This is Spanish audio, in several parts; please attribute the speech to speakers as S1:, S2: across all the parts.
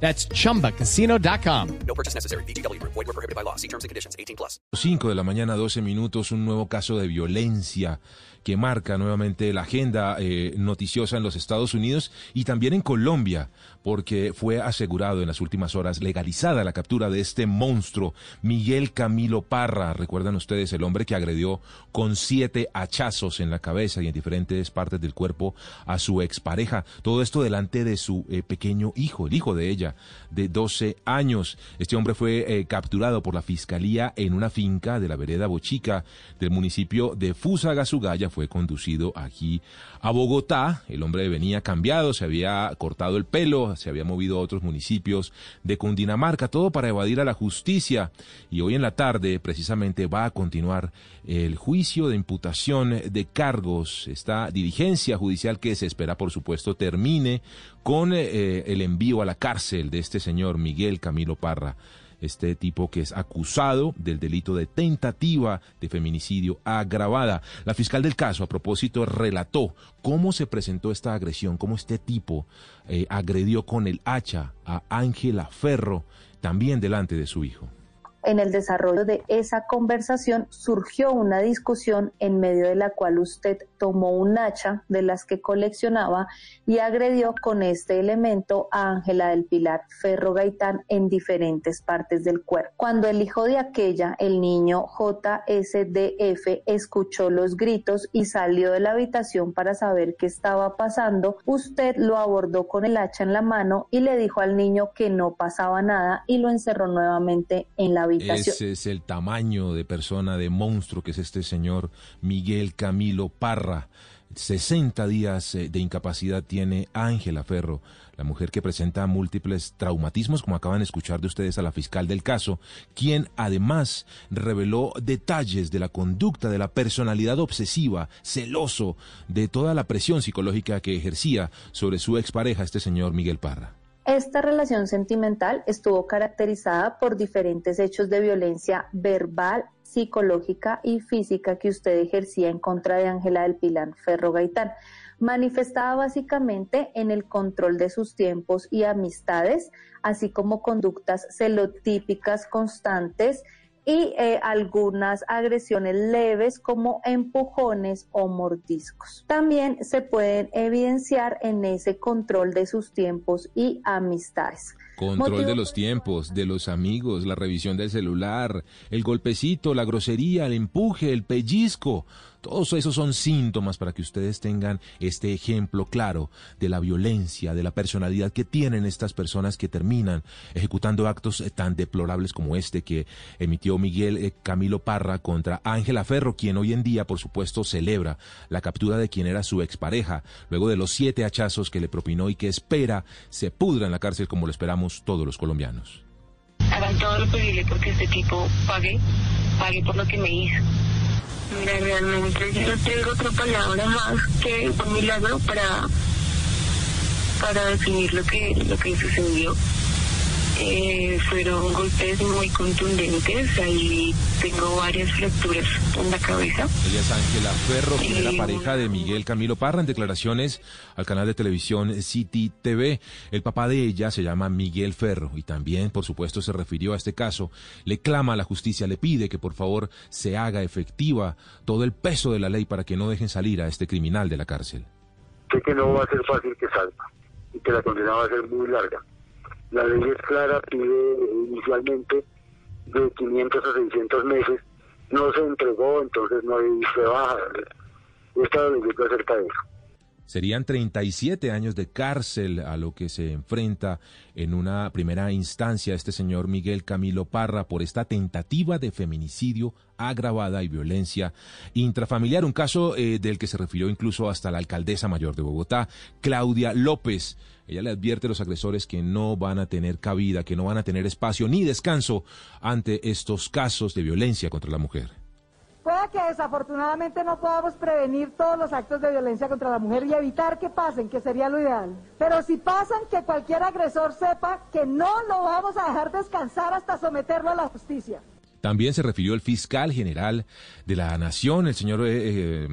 S1: That's chumbacasino.com.
S2: No purchase necessary. BGW. Void were prohibited by law. See terms and conditions. 18 plus.
S3: 5 de la mañana, 12 minutos, un nuevo caso de violencia que marca nuevamente la agenda eh, noticiosa en los Estados Unidos y también en Colombia, porque fue asegurado en las últimas horas, legalizada la captura de este monstruo, Miguel Camilo Parra. Recuerdan ustedes el hombre que agredió con siete hachazos en la cabeza y en diferentes partes del cuerpo a su expareja. Todo esto delante de su eh, pequeño hijo, el hijo de ella, de 12 años. Este hombre fue eh, capturado por la fiscalía en una finca de la vereda Bochica del municipio de Fusagasugaya fue conducido aquí a Bogotá. El hombre venía cambiado, se había cortado el pelo, se había movido a otros municipios de Cundinamarca, todo para evadir a la justicia. Y hoy en la tarde, precisamente, va a continuar el juicio de imputación de cargos, esta diligencia judicial que se espera, por supuesto, termine con eh, el envío a la cárcel de este señor Miguel Camilo Parra este tipo que es acusado del delito de tentativa de feminicidio agravada. La fiscal del caso, a propósito, relató cómo se presentó esta agresión, cómo este tipo eh, agredió con el hacha a Ángela Ferro, también delante de su hijo
S4: en el desarrollo de esa conversación surgió una discusión en medio de la cual usted tomó un hacha de las que coleccionaba y agredió con este elemento a Ángela del Pilar Ferro Gaitán en diferentes partes del cuerpo. Cuando el hijo de aquella, el niño JSDF, escuchó los gritos y salió de la habitación para saber qué estaba pasando, usted lo abordó con el hacha en la mano y le dijo al niño que no pasaba nada y lo encerró nuevamente en la habitación
S3: ese es el tamaño de persona, de monstruo que es este señor Miguel Camilo Parra. 60 días eh, de incapacidad tiene Ángela Ferro, la mujer que presenta múltiples traumatismos, como acaban de escuchar de ustedes a la fiscal del caso, quien además reveló detalles de la conducta, de la personalidad obsesiva, celoso, de toda la presión psicológica que ejercía sobre su expareja, este señor Miguel Parra.
S4: Esta relación sentimental estuvo caracterizada por diferentes hechos de violencia verbal, psicológica y física que usted ejercía en contra de Ángela del Pilar Ferro Gaitán, manifestada básicamente en el control de sus tiempos y amistades, así como conductas celotípicas constantes y eh, algunas agresiones leves como empujones o mordiscos. También se pueden evidenciar en ese control de sus tiempos y amistades.
S3: Control de los tiempos, de los amigos, la revisión del celular, el golpecito, la grosería, el empuje, el pellizco. Todos esos son síntomas para que ustedes tengan este ejemplo claro de la violencia, de la personalidad que tienen estas personas que terminan ejecutando actos eh, tan deplorables como este que emitió Miguel eh, Camilo Parra contra Ángela Ferro, quien hoy en día, por supuesto, celebra la captura de quien era su expareja, luego de los siete hachazos que le propinó y que espera se pudra en la cárcel como lo esperamos todos los colombianos.
S5: Hagan todo lo posible porque este tipo pague, pague por lo que me hizo. Mira, realmente yo no tengo otra palabra más que un milagro para, para definir lo que, lo que sucedió. Eh, fueron golpes muy contundentes, ahí tengo varias fracturas en la cabeza.
S3: Ella es Ángela Ferro, primera pareja de Miguel Camilo Parra, en declaraciones al canal de televisión City TV. El papá de ella se llama Miguel Ferro y también, por supuesto, se refirió a este caso. Le clama a la justicia, le pide que por favor se haga efectiva todo el peso de la ley para que no dejen salir a este criminal de la cárcel.
S6: Sé que no va a ser fácil que salga y que la condena va a ser muy larga la ley es clara, pide inicialmente de 500 a 600 meses, no se entregó, entonces no hay rebaja. Esta ley acerca de eso.
S3: Serían 37 años de cárcel a lo que se enfrenta en una primera instancia este señor Miguel Camilo Parra por esta tentativa de feminicidio agravada y violencia intrafamiliar, un caso eh, del que se refirió incluso hasta la alcaldesa mayor de Bogotá, Claudia López. Ella le advierte a los agresores que no van a tener cabida, que no van a tener espacio ni descanso ante estos casos de violencia contra la mujer.
S7: Que desafortunadamente no podamos prevenir todos los actos de violencia contra la mujer y evitar que pasen, que sería lo ideal. Pero si pasan, que cualquier agresor sepa que no lo vamos a dejar descansar hasta someterlo a la justicia.
S3: También se refirió el fiscal general de la Nación, el señor eh, eh,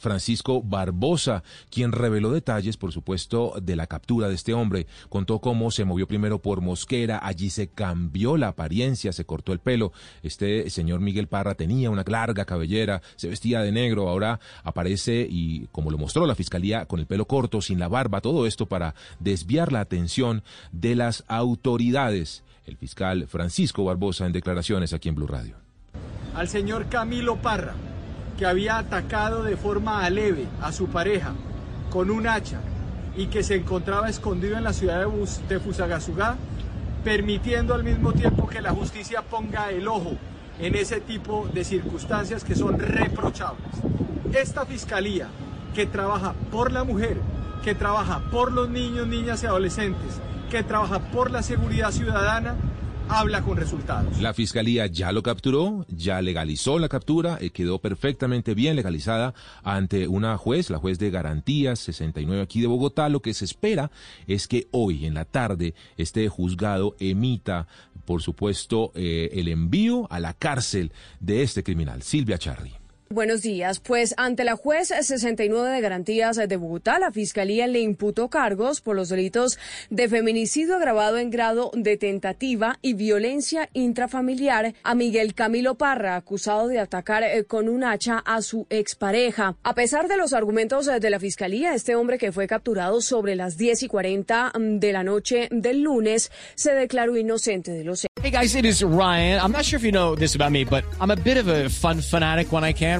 S3: Francisco Barbosa, quien reveló detalles, por supuesto, de la captura de este hombre. Contó cómo se movió primero por Mosquera, allí se cambió la apariencia, se cortó el pelo. Este señor Miguel Parra tenía una larga cabellera, se vestía de negro, ahora aparece y, como lo mostró la fiscalía, con el pelo corto, sin la barba, todo esto para desviar la atención de las autoridades. El fiscal Francisco Barbosa en declaraciones aquí en Blue Radio.
S8: Al señor Camilo Parra que había atacado de forma aleve a su pareja con un hacha y que se encontraba escondido en la ciudad de Fusagasugá, permitiendo al mismo tiempo que la justicia ponga el ojo en ese tipo de circunstancias que son reprochables. Esta fiscalía que trabaja por la mujer, que trabaja por los niños, niñas y adolescentes, que trabaja por la seguridad ciudadana, habla con resultados.
S3: La fiscalía ya lo capturó, ya legalizó la captura, eh, quedó perfectamente bien legalizada ante una juez, la juez de garantías 69 aquí de Bogotá. Lo que se espera es que hoy en la tarde este juzgado emita, por supuesto, eh, el envío a la cárcel de este criminal, Silvia Charri.
S9: Buenos días. Pues ante la juez 69 de garantías de Bogotá, la fiscalía le imputó cargos por los delitos de feminicidio agravado en grado de tentativa y violencia intrafamiliar a Miguel Camilo Parra, acusado de atacar eh, con un hacha a su expareja. A pesar de los argumentos eh, de la fiscalía, este hombre que fue capturado sobre las 10 y 40 mm, de la noche del lunes se declaró inocente de los
S1: Ryan. I'm not sure if you know this about me, but I'm a bit of a fun fanatic when I can.